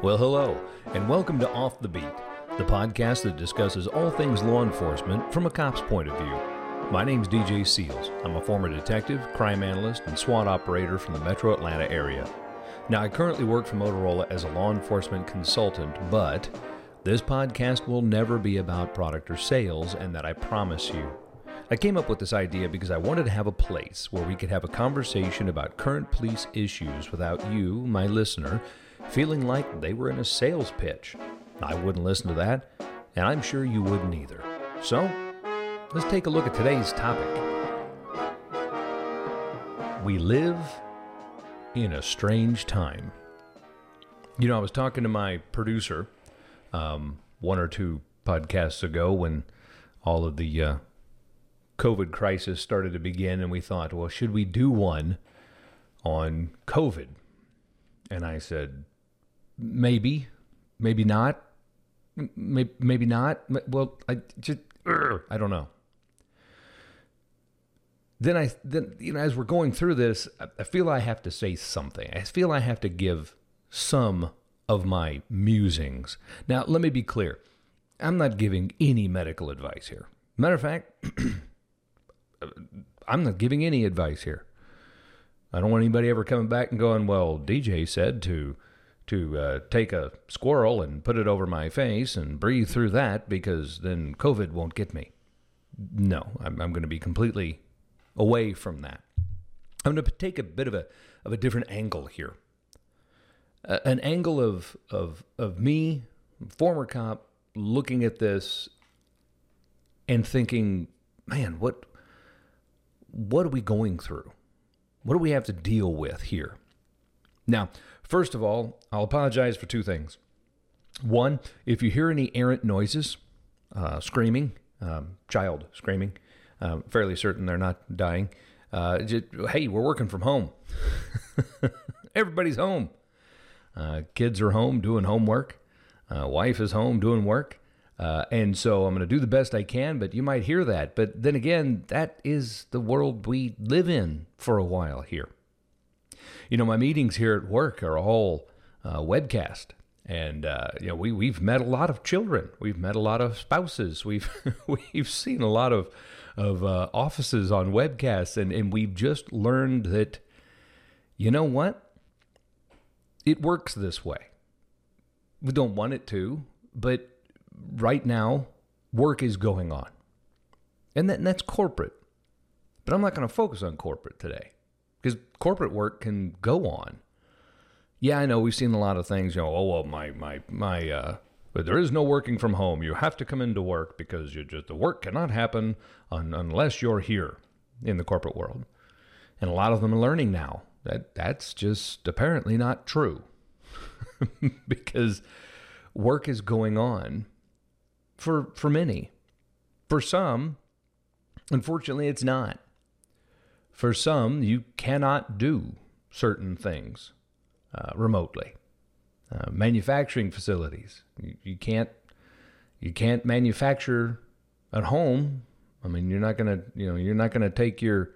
Well, hello, and welcome to Off the Beat, the podcast that discusses all things law enforcement from a cop's point of view. My name's DJ Seals. I'm a former detective, crime analyst, and SWAT operator from the metro Atlanta area. Now, I currently work for Motorola as a law enforcement consultant, but this podcast will never be about product or sales, and that I promise you. I came up with this idea because I wanted to have a place where we could have a conversation about current police issues without you, my listener, feeling like they were in a sales pitch. I wouldn't listen to that, and I'm sure you wouldn't either. So, let's take a look at today's topic. We live in a strange time. You know, I was talking to my producer um, one or two podcasts ago when all of the uh, COVID crisis started to begin, and we thought, well, should we do one on COVID? And I said, maybe, maybe not, maybe, not. Well, I just, I don't know. Then I, then you know, as we're going through this, I feel I have to say something. I feel I have to give some of my musings. Now, let me be clear. I'm not giving any medical advice here. Matter of fact, I'm not giving any advice here. I don't want anybody ever coming back and going, "Well, DJ said to to uh, take a squirrel and put it over my face and breathe through that because then COVID won't get me." No, I'm, I'm going to be completely away from that. I'm going to take a bit of a of a different angle here. Uh, an angle of of of me, former cop, looking at this and thinking, "Man, what what are we going through? What do we have to deal with here?" Now, first of all, I'll apologize for two things. One, if you hear any errant noises, uh, screaming, um, child screaming, uh, fairly certain they're not dying. Uh, just, hey, we're working from home. Everybody's home. Uh, kids are home doing homework. Uh, wife is home doing work. Uh, and so I'm going to do the best I can, but you might hear that. But then again, that is the world we live in for a while here. You know, my meetings here at work are all uh, webcast. And uh, you know, we we've met a lot of children. We've met a lot of spouses. We've we've seen a lot of of uh, offices on webcasts, and and we've just learned that, you know what, it works this way. We don't want it to, but right now, work is going on, and, that, and that's corporate. But I'm not going to focus on corporate today because corporate work can go on. Yeah, I know we've seen a lot of things. You know, oh well, my my my. Uh, but there is no working from home. You have to come into work because you just the work cannot happen un, unless you're here in the corporate world. And a lot of them are learning now that that's just apparently not true because work is going on for for many. For some, unfortunately, it's not. For some, you cannot do certain things uh, remotely. Uh, manufacturing facilities, you, you can't you can't manufacture at home. I mean, you're not gonna you know you're not gonna take your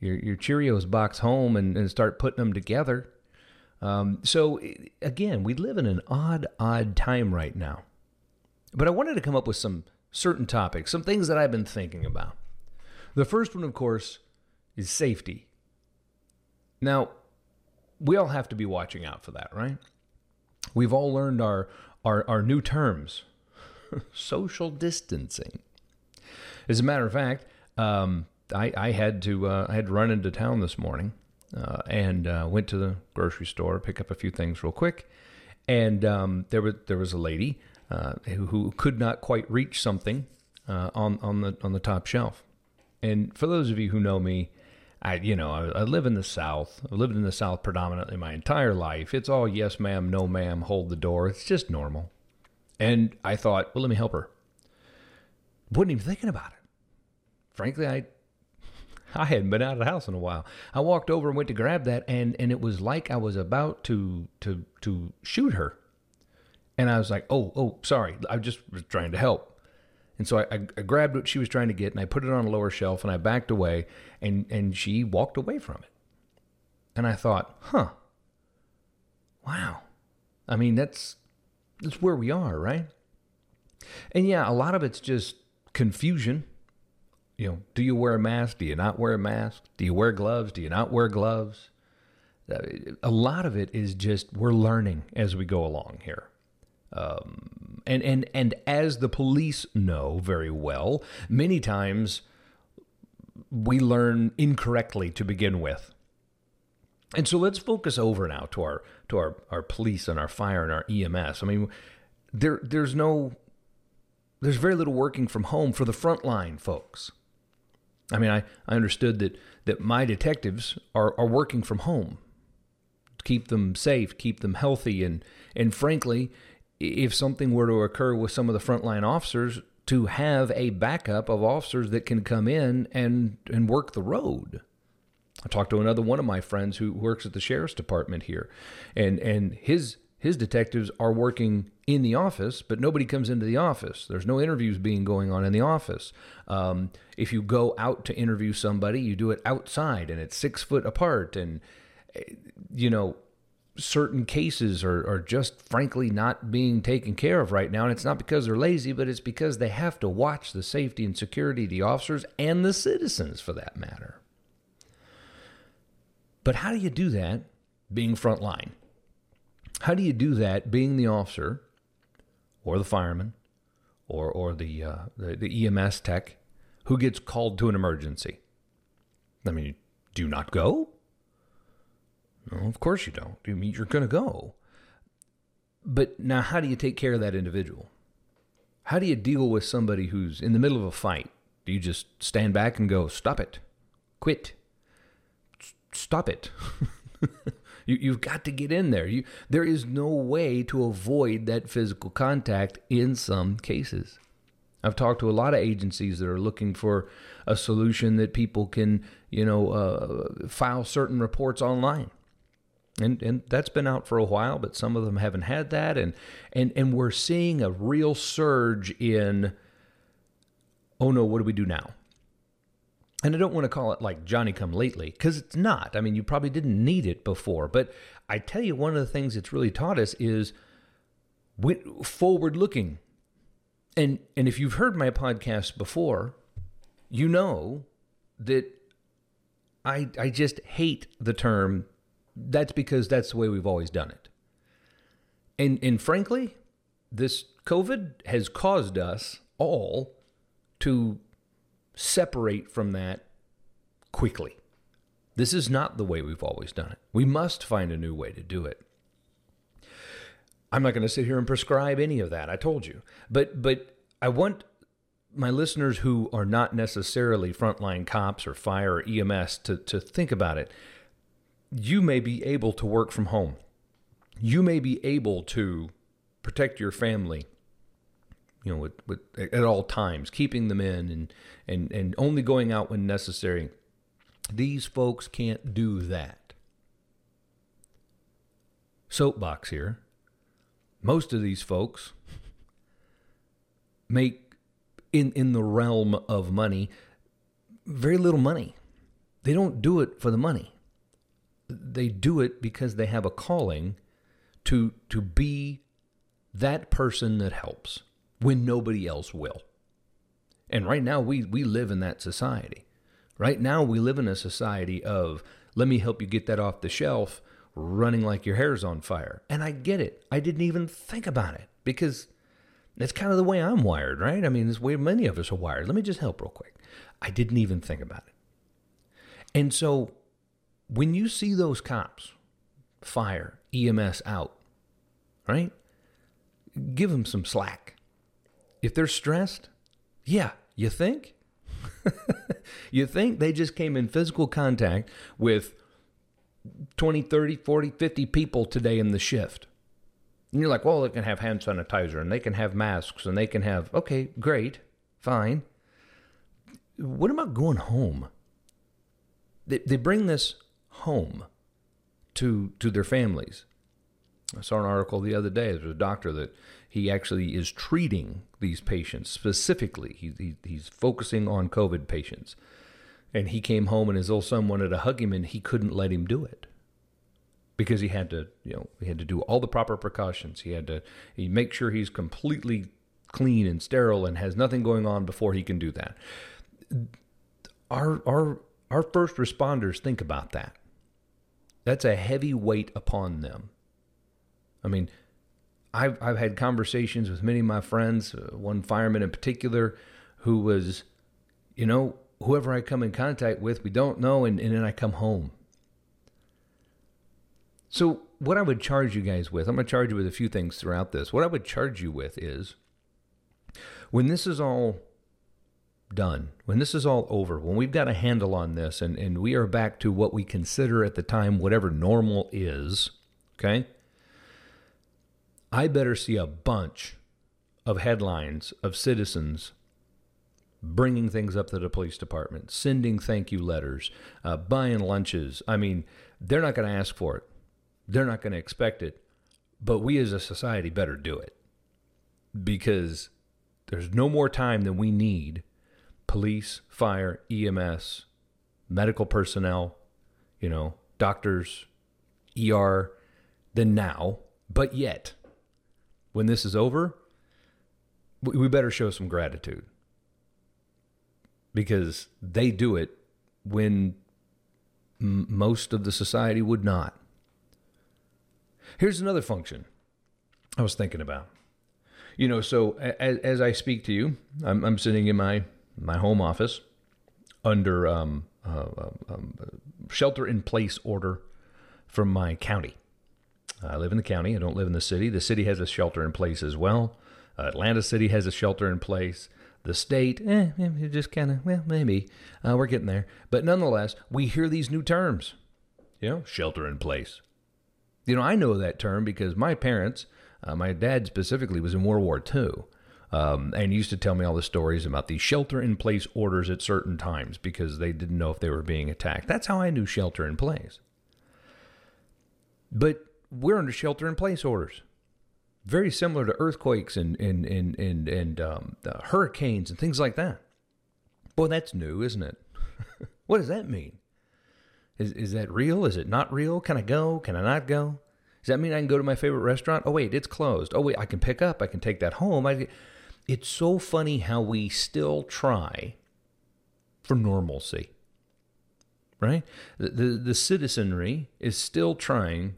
your your Cheerios box home and, and start putting them together. Um, so again, we live in an odd odd time right now. But I wanted to come up with some certain topics, some things that I've been thinking about. The first one, of course, is safety. Now, we all have to be watching out for that, right? We've all learned our our, our new terms social distancing. As a matter of fact, um, I, I, had to uh, I had to run into town this morning uh, and uh, went to the grocery store, pick up a few things real quick, and um, there was there was a lady uh, who, who, could not quite reach something uh, on on the on the top shelf. And for those of you who know me, I, you know, I, I, live in the South. I've lived in the South predominantly my entire life. It's all yes, ma'am, no, ma'am, hold the door. It's just normal. And I thought, well, let me help her. Wasn't even thinking about it. Frankly, I, I hadn't been out of the house in a while. I walked over and went to grab that, and and it was like I was about to to to shoot her. And I was like, oh, oh, sorry. I just was trying to help. And so I, I, grabbed what she was trying to get and I put it on a lower shelf and I backed away and, and she walked away from it. And I thought, huh, wow. I mean, that's that's where we are, right? And yeah, a lot of it's just confusion. You know, do you wear a mask? Do you not wear a mask? Do you wear gloves? Do you not wear gloves? Uh, a lot of it is just we're learning as we go along here. Um, and, and, and as the police know very well, many times we learn incorrectly to begin with. And so let's focus over now to our to our, our police and our fire and our EMS. I mean, there there's no there's very little working from home for the frontline folks. I mean, I, I understood that that my detectives are, are working from home to keep them safe, keep them healthy, and and frankly, if something were to occur with some of the frontline officers, to have a backup of officers that can come in and and work the road. I talked to another one of my friends who works at the sheriff's department here, and and his his detectives are working in the office, but nobody comes into the office. There's no interviews being going on in the office. Um, if you go out to interview somebody, you do it outside, and it's six foot apart, and you know certain cases are, are just frankly not being taken care of right now. And it's not because they're lazy, but it's because they have to watch the safety and security of the officers and the citizens for that matter. But how do you do that being frontline? How do you do that being the officer or the fireman or, or the, uh, the, the EMS tech who gets called to an emergency? I mean, do you not go? No, of course you don't. You mean you're going to go. But now, how do you take care of that individual? How do you deal with somebody who's in the middle of a fight? Do you just stand back and go, stop it, quit, stop it? you, you've got to get in there. You, there is no way to avoid that physical contact in some cases. I've talked to a lot of agencies that are looking for a solution that people can, you know, uh, file certain reports online and and that's been out for a while, but some of them haven't had that, and and and we're seeing a real surge in. Oh no, what do we do now? And I don't want to call it like Johnny come lately because it's not. I mean, you probably didn't need it before, but I tell you, one of the things it's really taught us is forward looking. And and if you've heard my podcast before, you know that I I just hate the term that's because that's the way we've always done it. And and frankly, this COVID has caused us all to separate from that quickly. This is not the way we've always done it. We must find a new way to do it. I'm not going to sit here and prescribe any of that. I told you. But but I want my listeners who are not necessarily frontline cops or fire or EMS to, to think about it you may be able to work from home. You may be able to protect your family, you know, with, with at all times, keeping them in and, and, and only going out when necessary. These folks can't do that. Soapbox here. Most of these folks make in in the realm of money very little money. They don't do it for the money they do it because they have a calling to to be that person that helps when nobody else will. And right now we we live in that society. Right now we live in a society of let me help you get that off the shelf running like your hair's on fire. And I get it. I didn't even think about it because that's kind of the way I'm wired, right? I mean, this way many of us are wired. Let me just help real quick. I didn't even think about it. And so when you see those cops, fire, EMS out, right? Give them some slack. If they're stressed, yeah, you think? you think they just came in physical contact with 20, 30, 40, 50 people today in the shift. And you're like, well, they can have hand sanitizer and they can have masks and they can have, okay, great, fine. What about going home? They, they bring this home to to their families. I saw an article the other day. There's a doctor that he actually is treating these patients specifically. He, he, he's focusing on COVID patients. And he came home and his old son wanted to hug him and he couldn't let him do it because he had to, you know, he had to do all the proper precautions. He had to he make sure he's completely clean and sterile and has nothing going on before he can do that. Our our our first responders think about that. That's a heavy weight upon them. I mean, I've I've had conversations with many of my friends, uh, one fireman in particular, who was, you know, whoever I come in contact with, we don't know, and, and then I come home. So what I would charge you guys with, I'm going to charge you with a few things throughout this. What I would charge you with is when this is all done, when this is all over, when we've got a handle on this and, and we are back to what we consider at the time whatever normal is, okay? I better see a bunch of headlines of citizens bringing things up to the police department, sending thank you letters, uh, buying lunches. I mean, they're not going to ask for it, they're not going to expect it, but we as a society better do it because there's no more time than we need police, fire, EMS, medical personnel, you know, doctors, ER than now. But yet, when this is over, we better show some gratitude because they do it when m- most of the society would not. Here's another function I was thinking about. You know, so as, as I speak to you, I'm, I'm sitting in my, my home office under um, uh, um, um shelter in place order from my county. I live in the county. I don't live in the city. The city has a shelter in place as well. Uh, Atlanta City has a shelter in place. The state, eh, eh just kind of, well, maybe. Uh, we're getting there. But nonetheless, we hear these new terms. You know, shelter in place. You know, I know that term because my parents, uh, my dad specifically, was in World War II. Um, and used to tell me all the stories about these shelter in place orders at certain times because they didn't know if they were being attacked. That's how I knew shelter in place. But we're under shelter in place orders. Very similar to earthquakes and and and and, and um, hurricanes and things like that. Boy, that's new, isn't it? what does that mean? Is is that real? Is it not real? Can I go? Can I not go? Does that mean I can go to my favorite restaurant? Oh wait, it's closed. Oh wait, I can pick up. I can take that home. I, it's so funny how we still try for normalcy. Right? The, the, the citizenry is still trying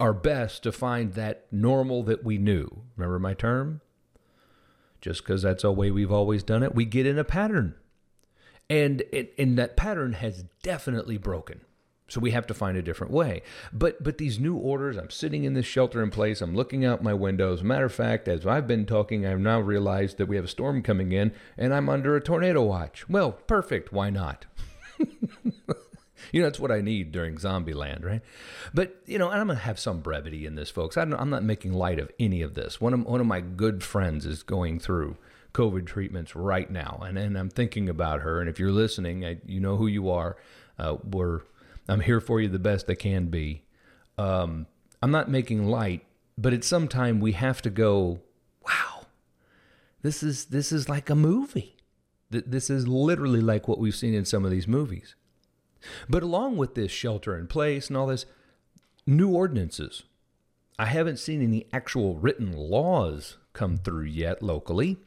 our best to find that normal that we knew. Remember my term? Just because that's the way we've always done it, we get in a pattern. And, it, and that pattern has definitely broken. So we have to find a different way. But but these new orders, I'm sitting in this shelter in place, I'm looking out my windows. Matter of fact, as I've been talking, I've now realized that we have a storm coming in and I'm under a tornado watch. Well, perfect. Why not? You know, that's what I need during Zombie Land, right? But, you know, and I'm going to have some brevity in this, folks. I am not making light of any of this. One of, one of my good friends is going through COVID treatments right now, and, and I'm thinking about her. And if you're listening, I, you know who you are. Uh, we're, I'm here for you the best I can be. Um, I'm not making light, but at some time we have to go, wow, this is, this is like a movie. This is literally like what we've seen in some of these movies. But along with this shelter in place and all this, new ordinances. I haven't seen any actual written laws come through yet locally.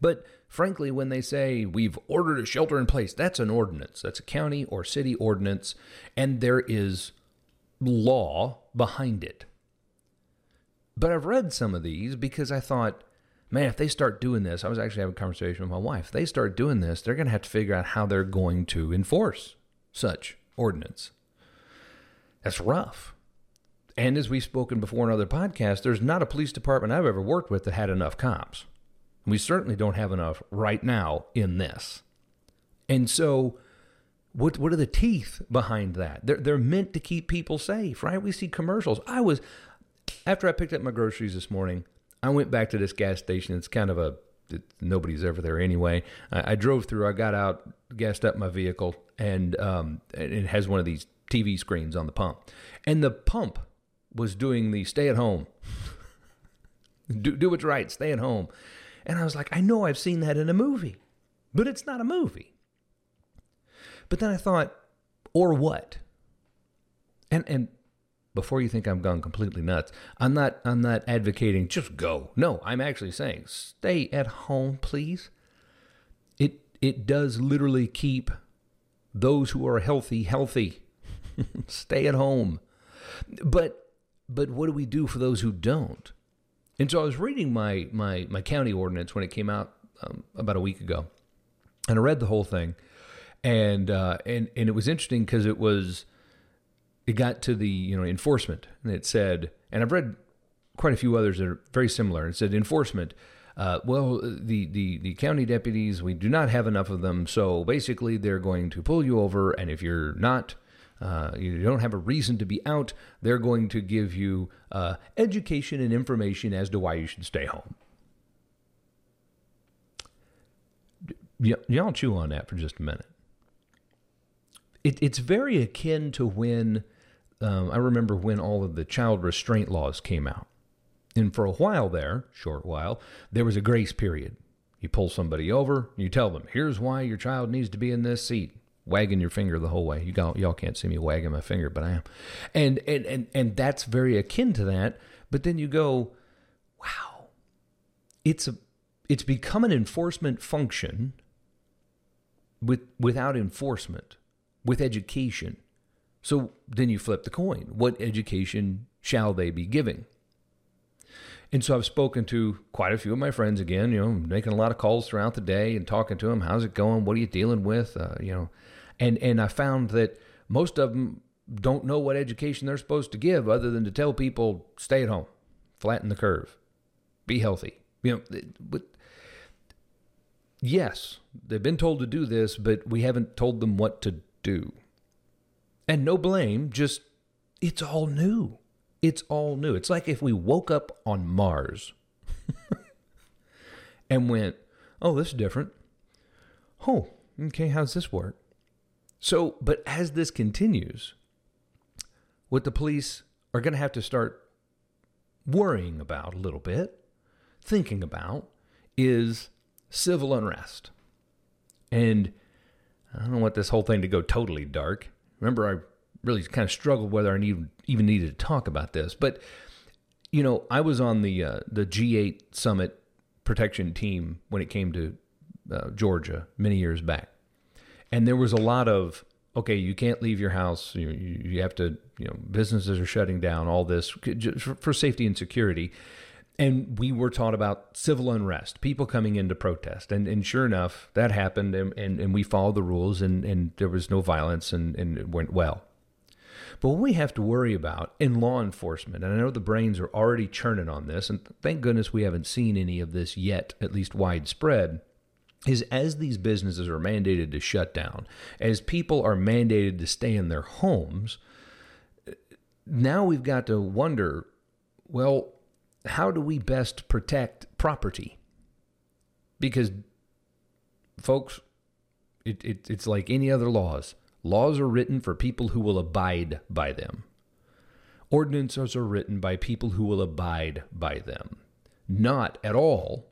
But frankly, when they say we've ordered a shelter in place, that's an ordinance. That's a county or city ordinance, and there is law behind it. But I've read some of these because I thought, man, if they start doing this, I was actually having a conversation with my wife. If they start doing this, they're going to have to figure out how they're going to enforce such ordinance. That's rough. And as we've spoken before in other podcasts, there's not a police department I've ever worked with that had enough cops. We certainly don't have enough right now in this. And so, what what are the teeth behind that? They're they're meant to keep people safe, right? We see commercials. I was after I picked up my groceries this morning, I went back to this gas station. It's kind of a it, nobody's ever there anyway. I, I, drove through. I got out, gassed up my vehicle, and um, it has one of these TV screens on the pump. And the pump was doing the stay at home. do, do what's right, stay at home. And I was like, I know I've seen that in a movie, but it's not a movie. But then I thought, or what? And and before you think I'm gone completely nuts, I'm not I'm not advocating just go. No, I'm actually saying stay at home, please. It it does literally keep those who are healthy healthy. stay at home. But but what do we do for those who don't? And so I was reading my my my county ordinance when it came out um, about a week ago, and I read the whole thing, and uh, and and it was interesting because it was it got to the you know enforcement, and it said, and I've read quite a few others that are very similar. It said enforcement. Uh, well, the, the, the county deputies, we do not have enough of them. So basically, they're going to pull you over. And if you're not uh, you don't have a reason to be out. They're going to give you uh, education and information as to why you should stay home. Y- y'all chew on that for just a minute. It, it's very akin to when um, I remember when all of the child restraint laws came out. And for a while there, short while, there was a grace period. You pull somebody over, you tell them, here's why your child needs to be in this seat wagging your finger the whole way. You got, y'all can't see me wagging my finger, but I am. And, and and and that's very akin to that. But then you go, wow, it's a it's become an enforcement function with without enforcement, with education. So then you flip the coin. What education shall they be giving? And so I've spoken to quite a few of my friends again, you know, making a lot of calls throughout the day and talking to them. How's it going? What are you dealing with? Uh, you know, and and I found that most of them don't know what education they're supposed to give other than to tell people stay at home, flatten the curve, be healthy. You know, but yes, they've been told to do this, but we haven't told them what to do. And no blame, just it's all new. It's all new. It's like if we woke up on Mars and went, oh, this is different. Oh, okay, how's this work? So, but as this continues, what the police are going to have to start worrying about a little bit, thinking about, is civil unrest. And I don't want this whole thing to go totally dark. Remember, I really kind of struggled whether I need, even needed to talk about this. But you know, I was on the uh, the G8 summit protection team when it came to uh, Georgia many years back, and there was a lot of okay, you can't leave your house. You, you have to, you know, businesses are shutting down. All this for safety and security. And we were taught about civil unrest, people coming in to protest. And, and sure enough, that happened. And, and, and we followed the rules, and, and there was no violence, and, and it went well. But what we have to worry about in law enforcement, and I know the brains are already churning on this, and thank goodness we haven't seen any of this yet, at least widespread, is as these businesses are mandated to shut down, as people are mandated to stay in their homes, now we've got to wonder well, how do we best protect property? Because, folks, it, it, it's like any other laws. Laws are written for people who will abide by them. Ordinances are written by people who will abide by them, not at all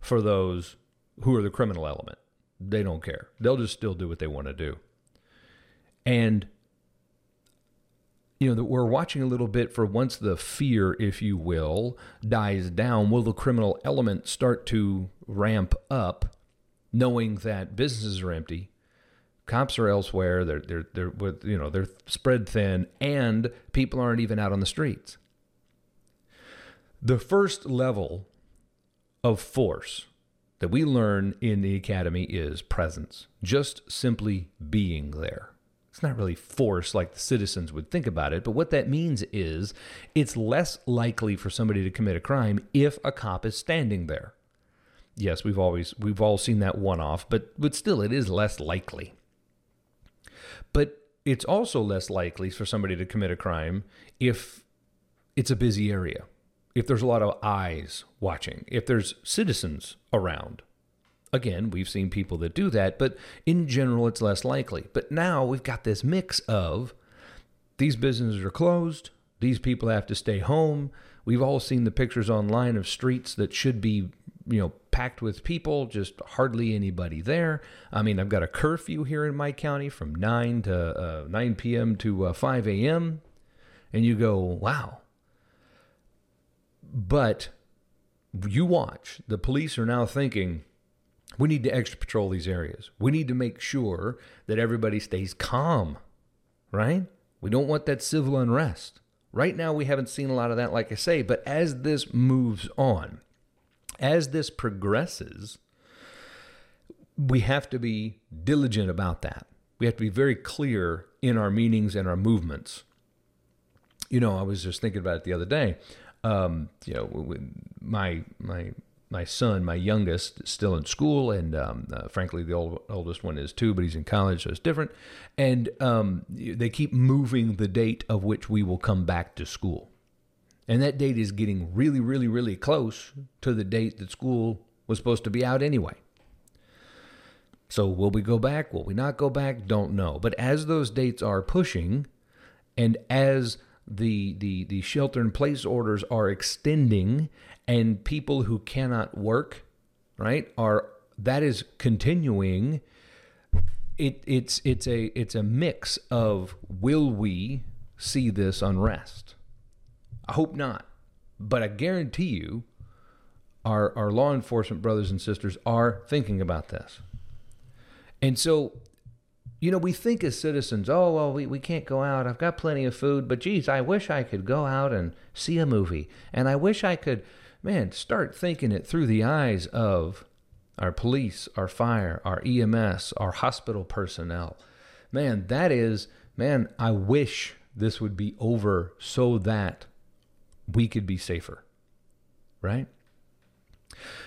for those who are the criminal element. They don't care. They'll just still do what they want to do. And you know, we're watching a little bit for once the fear, if you will, dies down, will the criminal element start to ramp up, knowing that businesses are empty, cops are elsewhere, they're they're they're with you know they're spread thin, and people aren't even out on the streets. The first level of force that we learn in the academy is presence, just simply being there. It's not really force like the citizens would think about it, but what that means is it's less likely for somebody to commit a crime if a cop is standing there. Yes, we've always we've all seen that one off, but but still it is less likely. But it's also less likely for somebody to commit a crime if it's a busy area if there's a lot of eyes watching, if there's citizens around. Again, we've seen people that do that, but in general, it's less likely. But now we've got this mix of these businesses are closed, these people have to stay home. We've all seen the pictures online of streets that should be, you know, packed with people, just hardly anybody there. I mean, I've got a curfew here in my county from 9 to uh, 9 p.m. to uh, 5 a.m and you go, wow. But you watch, the police are now thinking, we need to extra patrol these areas. We need to make sure that everybody stays calm, right? We don't want that civil unrest. Right now, we haven't seen a lot of that, like I say, but as this moves on, as this progresses, we have to be diligent about that. We have to be very clear in our meanings and our movements. You know, I was just thinking about it the other day. Um, you know, my my my son, my youngest, is still in school, and um, uh, frankly, the old, oldest one is too, but he's in college, so it's different. And um, they keep moving the date of which we will come back to school. And that date is getting really, really, really close to the date that school was supposed to be out anyway. So, will we go back? Will we not go back? Don't know. But as those dates are pushing, and as the the the shelter in place orders are extending and people who cannot work right are that is continuing it it's it's a it's a mix of will we see this unrest i hope not but i guarantee you our our law enforcement brothers and sisters are thinking about this and so you know, we think as citizens, oh, well, we, we can't go out. I've got plenty of food, but geez, I wish I could go out and see a movie. And I wish I could, man, start thinking it through the eyes of our police, our fire, our EMS, our hospital personnel. Man, that is, man, I wish this would be over so that we could be safer. Right?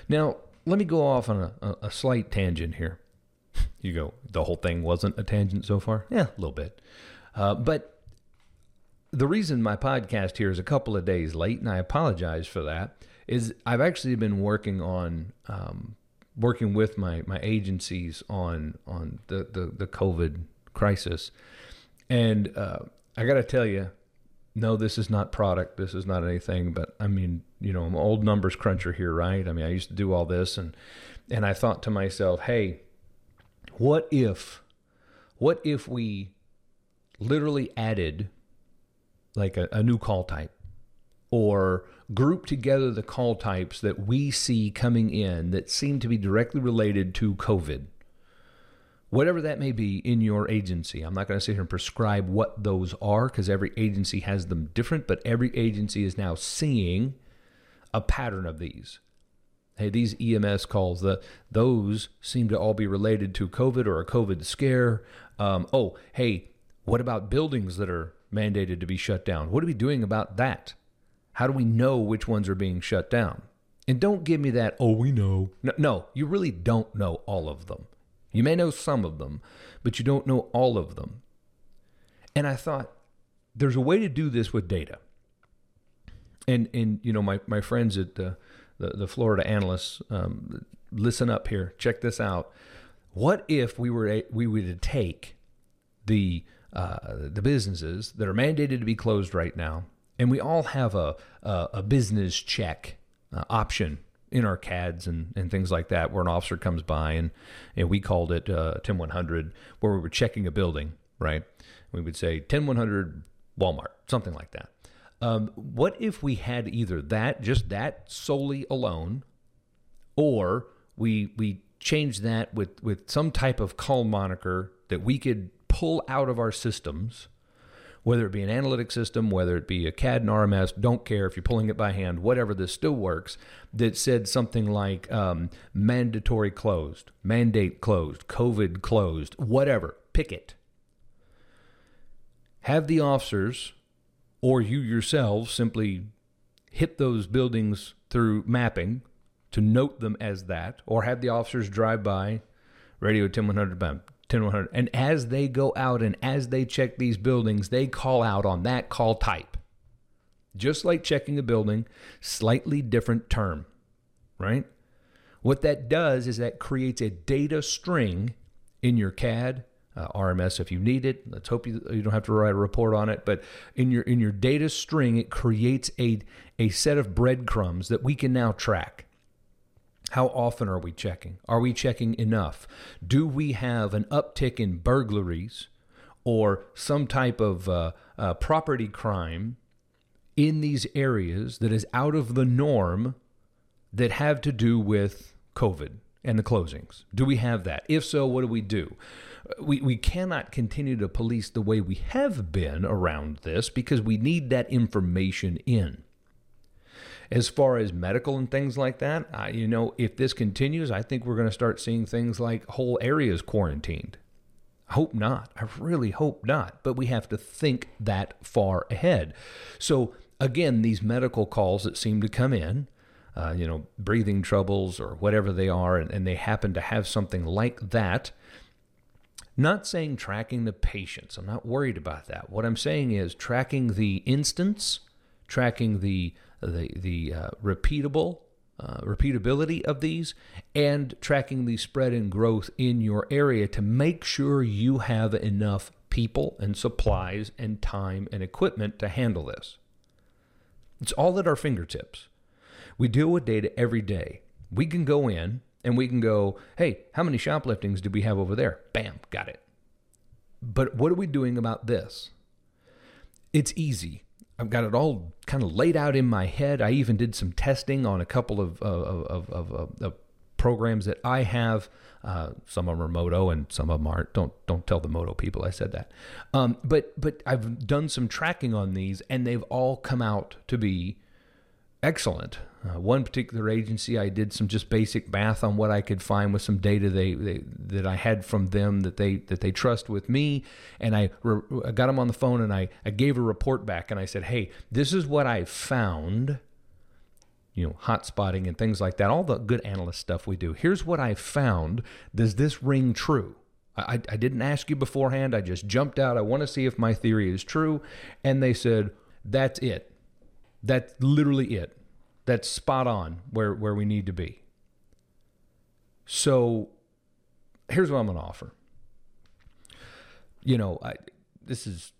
Now, let me go off on a, a, slight tangent here. You go, the whole thing wasn't a tangent so far? Yeah, a little bit. Uh, but the reason my podcast here is a couple of days late, and I apologize for that, is I've actually been working on um, working with my my agencies on on the the, the COVID crisis, and uh, I got to tell you, no, this is not product. This is not anything. But I mean, you know, I'm old numbers cruncher here, right? I mean, I used to do all this, and and I thought to myself, hey, what if what if we literally added like a, a new call type or group together the call types that we see coming in that seem to be directly related to COVID? Whatever that may be in your agency. I'm not going to sit here and prescribe what those are because every agency has them different, but every agency is now seeing a pattern of these. Hey, these EMS calls, the, those seem to all be related to COVID or a COVID scare. Um, oh, hey, what about buildings that are mandated to be shut down? What are we doing about that? How do we know which ones are being shut down? And don't give me that, oh, we know. No, no, you really don't know all of them. You may know some of them, but you don't know all of them. And I thought, there's a way to do this with data. And, and you know, my, my friends at uh, the, the Florida analysts, um, listen up here, check this out. What if we were a, we were to take the uh, the businesses that are mandated to be closed right now, and we all have a a, a business check uh, option in our CADs and, and things like that, where an officer comes by and, and we called it uh, 10100, where we were checking a building, right? We would say 10100 Walmart, something like that. Um, what if we had either that, just that solely alone, or we we change that with with some type of call moniker that we could pull out of our systems, whether it be an analytic system, whether it be a CAD and RMS, don't care if you're pulling it by hand, whatever this still works, that said something like um, mandatory closed, mandate closed, COVID closed, whatever, pick it. Have the officers or you yourselves simply hit those buildings through mapping to note them as that, or have the officers drive by, radio 10100 10100, and as they go out and as they check these buildings, they call out on that call type. Just like checking a building, slightly different term, right? What that does is that creates a data string in your CAD, uh, RMS if you need it. Let's hope you, you don't have to write a report on it. But in your in your data string, it creates a a set of breadcrumbs that we can now track. How often are we checking? Are we checking enough? Do we have an uptick in burglaries or some type of uh, uh, property crime in these areas that is out of the norm that have to do with COVID and the closings? Do we have that? If so, what do we do? We, we cannot continue to police the way we have been around this because we need that information in. As far as medical and things like that, you know, if this continues, I think we're going to start seeing things like whole areas quarantined. I hope not. I really hope not. But we have to think that far ahead. So, again, these medical calls that seem to come in, uh, you know, breathing troubles or whatever they are, and, and they happen to have something like that. Not saying tracking the patients. I'm not worried about that. What I'm saying is tracking the instance, tracking the the the uh, repeatable uh, repeatability of these and tracking the spread and growth in your area to make sure you have enough people and supplies and time and equipment to handle this. It's all at our fingertips. We deal with data every day. We can go in and we can go, hey, how many shopliftings do we have over there? Bam, got it. But what are we doing about this? It's easy. I've got it all kind of laid out in my head. I even did some testing on a couple of, of, of, of programs that I have. Uh, some of them are Moto and some of them aren't. Don't don't tell the Moto people I said that. Um, but but I've done some tracking on these, and they've all come out to be excellent. Uh, one particular agency, I did some just basic math on what I could find with some data they, they that I had from them that they that they trust with me, and I, re- I got them on the phone and I, I gave a report back and I said, hey, this is what I found. You know, hot spotting and things like that, all the good analyst stuff we do. Here's what I found. Does this ring true? I, I didn't ask you beforehand. I just jumped out. I want to see if my theory is true. And they said, that's it. That's literally it that's spot on where, where we need to be. So here's what I'm going to offer. You know, I, this is,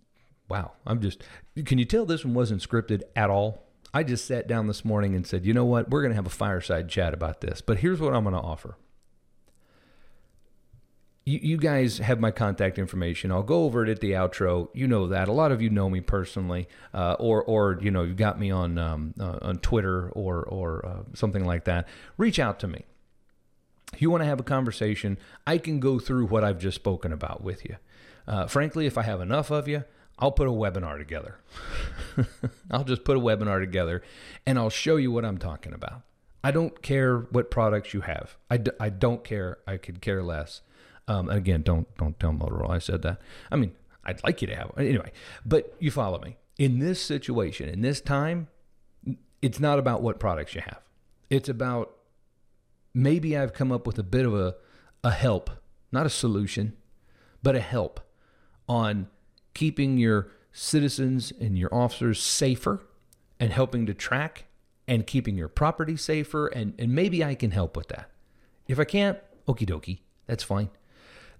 wow, I'm just, can you tell this one wasn't scripted at all? I just sat down this morning and said, you know what, we're going to have a fireside chat about this, but here's what I'm going to offer you, you guys have my contact information. I'll go over it at the outro. You know that. A lot of you know me personally, uh, or or you know you got me on um, uh, on Twitter or or uh, something like that. Reach out to me. If you want to have a conversation, I can go through what I've just spoken about with you. Uh, frankly, if I have enough of you, I'll put a webinar together. I'll just put a webinar together, and I'll show you what I'm talking about. I don't care what products you have. I d- I don't care. I could care less. Um, again, don't don't tell Motorola I said that. I mean, I'd like you to have anyway, but you follow me. In this situation, in this time, it's not about what products you have. It's about maybe I've come up with a bit of a a help, not a solution, but a help on keeping your citizens and your officers safer and helping to track and keeping your property safer and, and maybe I can help with that. If I can't, okie dokie, that's fine.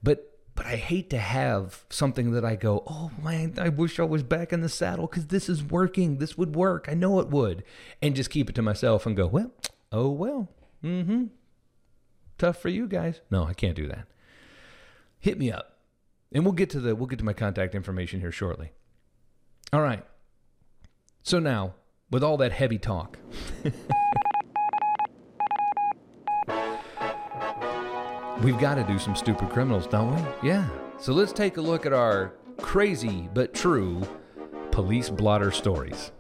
But but I hate to have something that I go, oh man, I wish I was back in the saddle because this is working. This would work. I know it would, and just keep it to myself and go, well, oh well, mm-hmm. Tough for you guys. No, I can't do that. Hit me up, and we'll get to the we'll get to my contact information here shortly. All right. So now, with all that heavy talk. We've got to do some stupid criminals, don't we? Yeah. So let's take a look at our crazy but true police blotter stories.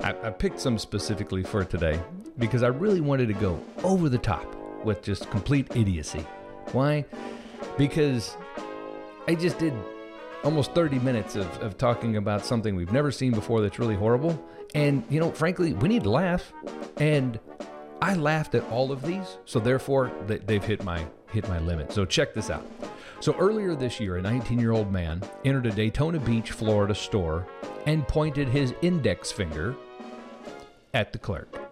I, I, picked some specifically for today because I really wanted to go over the top with just complete idiocy. Why? Because I just did almost 30 minutes of, of talking about something we've never seen before that's really horrible. And, you know, frankly, we need to laugh. And I laughed at all of these, so therefore they've hit my hit my limit. So check this out. So earlier this year, a 19-year-old man entered a Daytona Beach, Florida store and pointed his index finger at the clerk.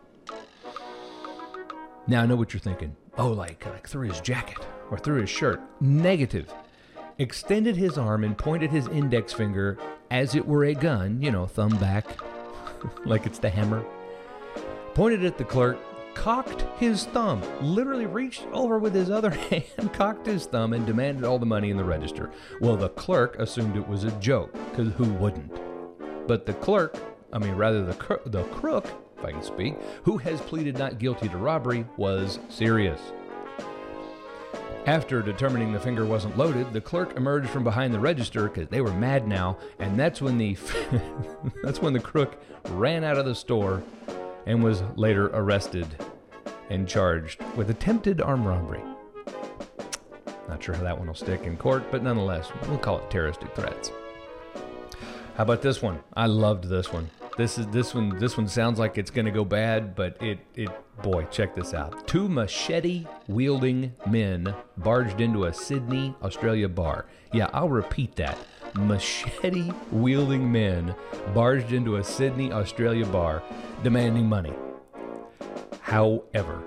Now I know what you're thinking. Oh, like like through his jacket or through his shirt. Negative. Extended his arm and pointed his index finger as it were a gun, you know, thumb back, like it's the hammer. Pointed at the clerk cocked his thumb, literally reached over with his other hand, cocked his thumb, and demanded all the money in the register. Well, the clerk assumed it was a joke because who wouldn't? But the clerk, I mean, rather the, cr- the crook, if I can speak, who has pleaded not guilty to robbery, was serious. After determining the finger wasn't loaded, the clerk emerged from behind the register because they were mad now, and that's when the that's when the crook ran out of the store and was later arrested and charged with attempted armed robbery. Not sure how that one will stick in court, but nonetheless, we'll call it terroristic threats. How about this one? I loved this one. This is this one. This one sounds like it's going to go bad, but it it boy, check this out. Two machete wielding men barged into a Sydney, Australia bar. Yeah, I'll repeat that. Machete wielding men barged into a Sydney, Australia bar, demanding money. However,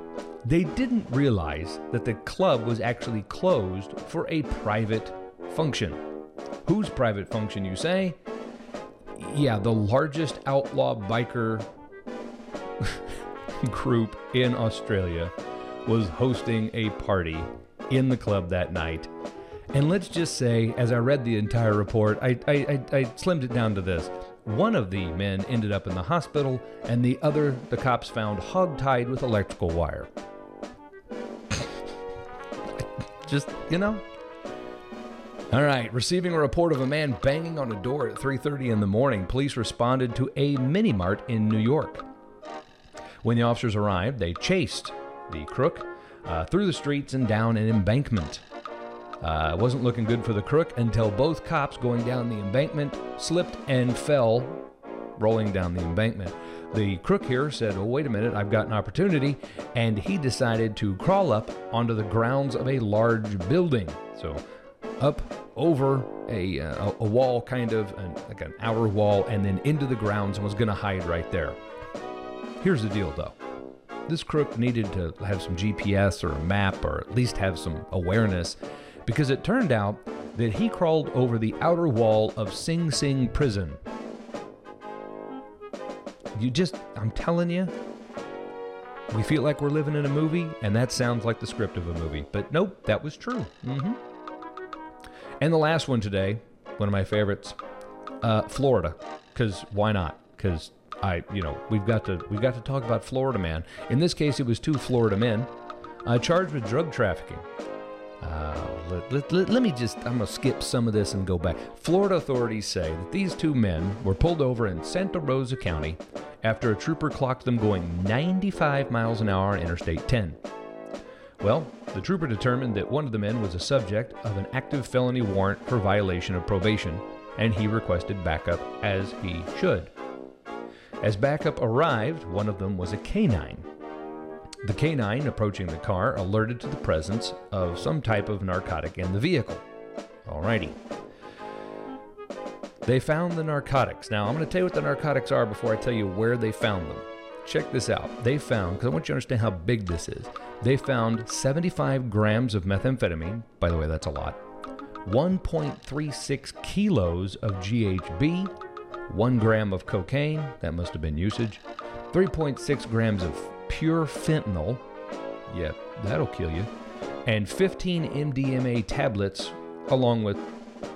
they didn't realize that the club was actually closed for a private function. Whose private function, you say? yeah, the largest outlaw biker group in Australia was hosting a party in the club that night. And let's just say, as I read the entire report, I, I, I, I slimmed it down to this. One of the men ended up in the hospital, and the other, the cops found hogtied with electrical wire. just, you know, all right, receiving a report of a man banging on a door at 3:30 in the morning, police responded to a mini mart in New York. When the officers arrived, they chased the crook uh, through the streets and down an embankment. Uh, it wasn't looking good for the crook until both cops going down the embankment slipped and fell, rolling down the embankment. The crook here said, Oh, wait a minute, I've got an opportunity. And he decided to crawl up onto the grounds of a large building. So up over a, uh, a wall, kind of an, like an outer wall, and then into the grounds and was going to hide right there. Here's the deal though this crook needed to have some GPS or a map or at least have some awareness because it turned out that he crawled over the outer wall of Sing Sing prison. You just, I'm telling you, we feel like we're living in a movie, and that sounds like the script of a movie. But nope, that was true. Mm-hmm. And the last one today, one of my favorites, uh, Florida, because why not? Because I, you know, we've got to we've got to talk about Florida man. In this case, it was two Florida men uh, charged with drug trafficking. Uh, let, let, let, let, me just, I'm going to skip some of this and go back. Florida authorities say that these two men were pulled over in Santa Rosa County after a trooper clocked them going 95 miles an hour on Interstate 10. Well, the trooper determined that one of the men was a subject of an active felony warrant for violation of probation, and he requested backup as he should. As backup arrived, one of them was a canine. The canine approaching the car alerted to the presence of some type of narcotic in the vehicle. Alrighty. They found the narcotics. Now, I'm going to tell you what the narcotics are before I tell you where they found them. Check this out. They found, because I want you to understand how big this is, they found 75 grams of methamphetamine. By the way, that's a lot. 1.36 kilos of GHB, 1 gram of cocaine, that must have been usage, 3.6 grams of pure fentanyl, yeah, that'll kill you, and 15 MDMA tablets, along with,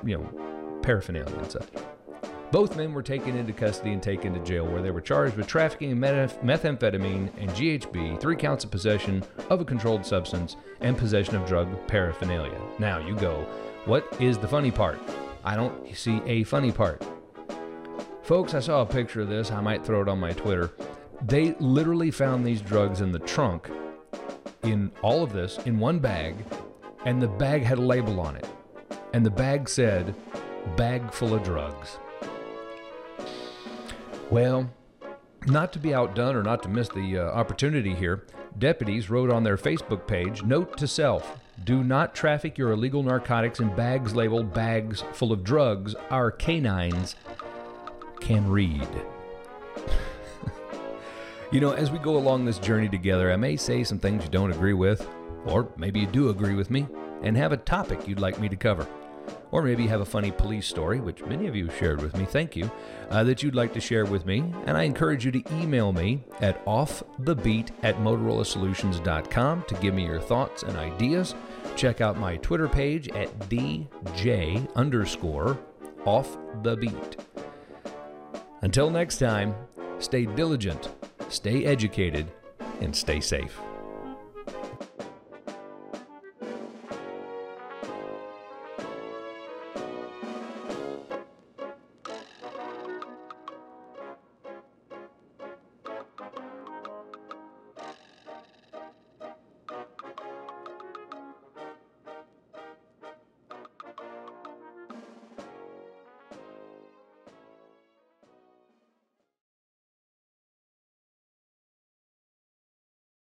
you know, paraphernalia and such. Both men were taken into custody and taken to jail, where they were charged with trafficking methamphetamine and GHB, three counts of possession of a controlled substance, and possession of drug paraphernalia. Now you go, what is the funny part? I don't see a funny part. Folks, I saw a picture of this. I might throw it on my Twitter. They literally found these drugs in the trunk, in all of this, in one bag, and the bag had a label on it. And the bag said, bag full of drugs. Well, not to be outdone or not to miss the uh, opportunity here, deputies wrote on their Facebook page Note to self do not traffic your illegal narcotics in bags labeled bags full of drugs. Our canines can read. you know, as we go along this journey together, I may say some things you don't agree with, or maybe you do agree with me, and have a topic you'd like me to cover. Or maybe you have a funny police story, which many of you shared with me, thank you, uh, that you'd like to share with me. And I encourage you to email me at offthebeat at motorolasolutions.com to give me your thoughts and ideas. Check out my Twitter page at DJ underscore off the beat. Until next time, stay diligent, stay educated, and stay safe.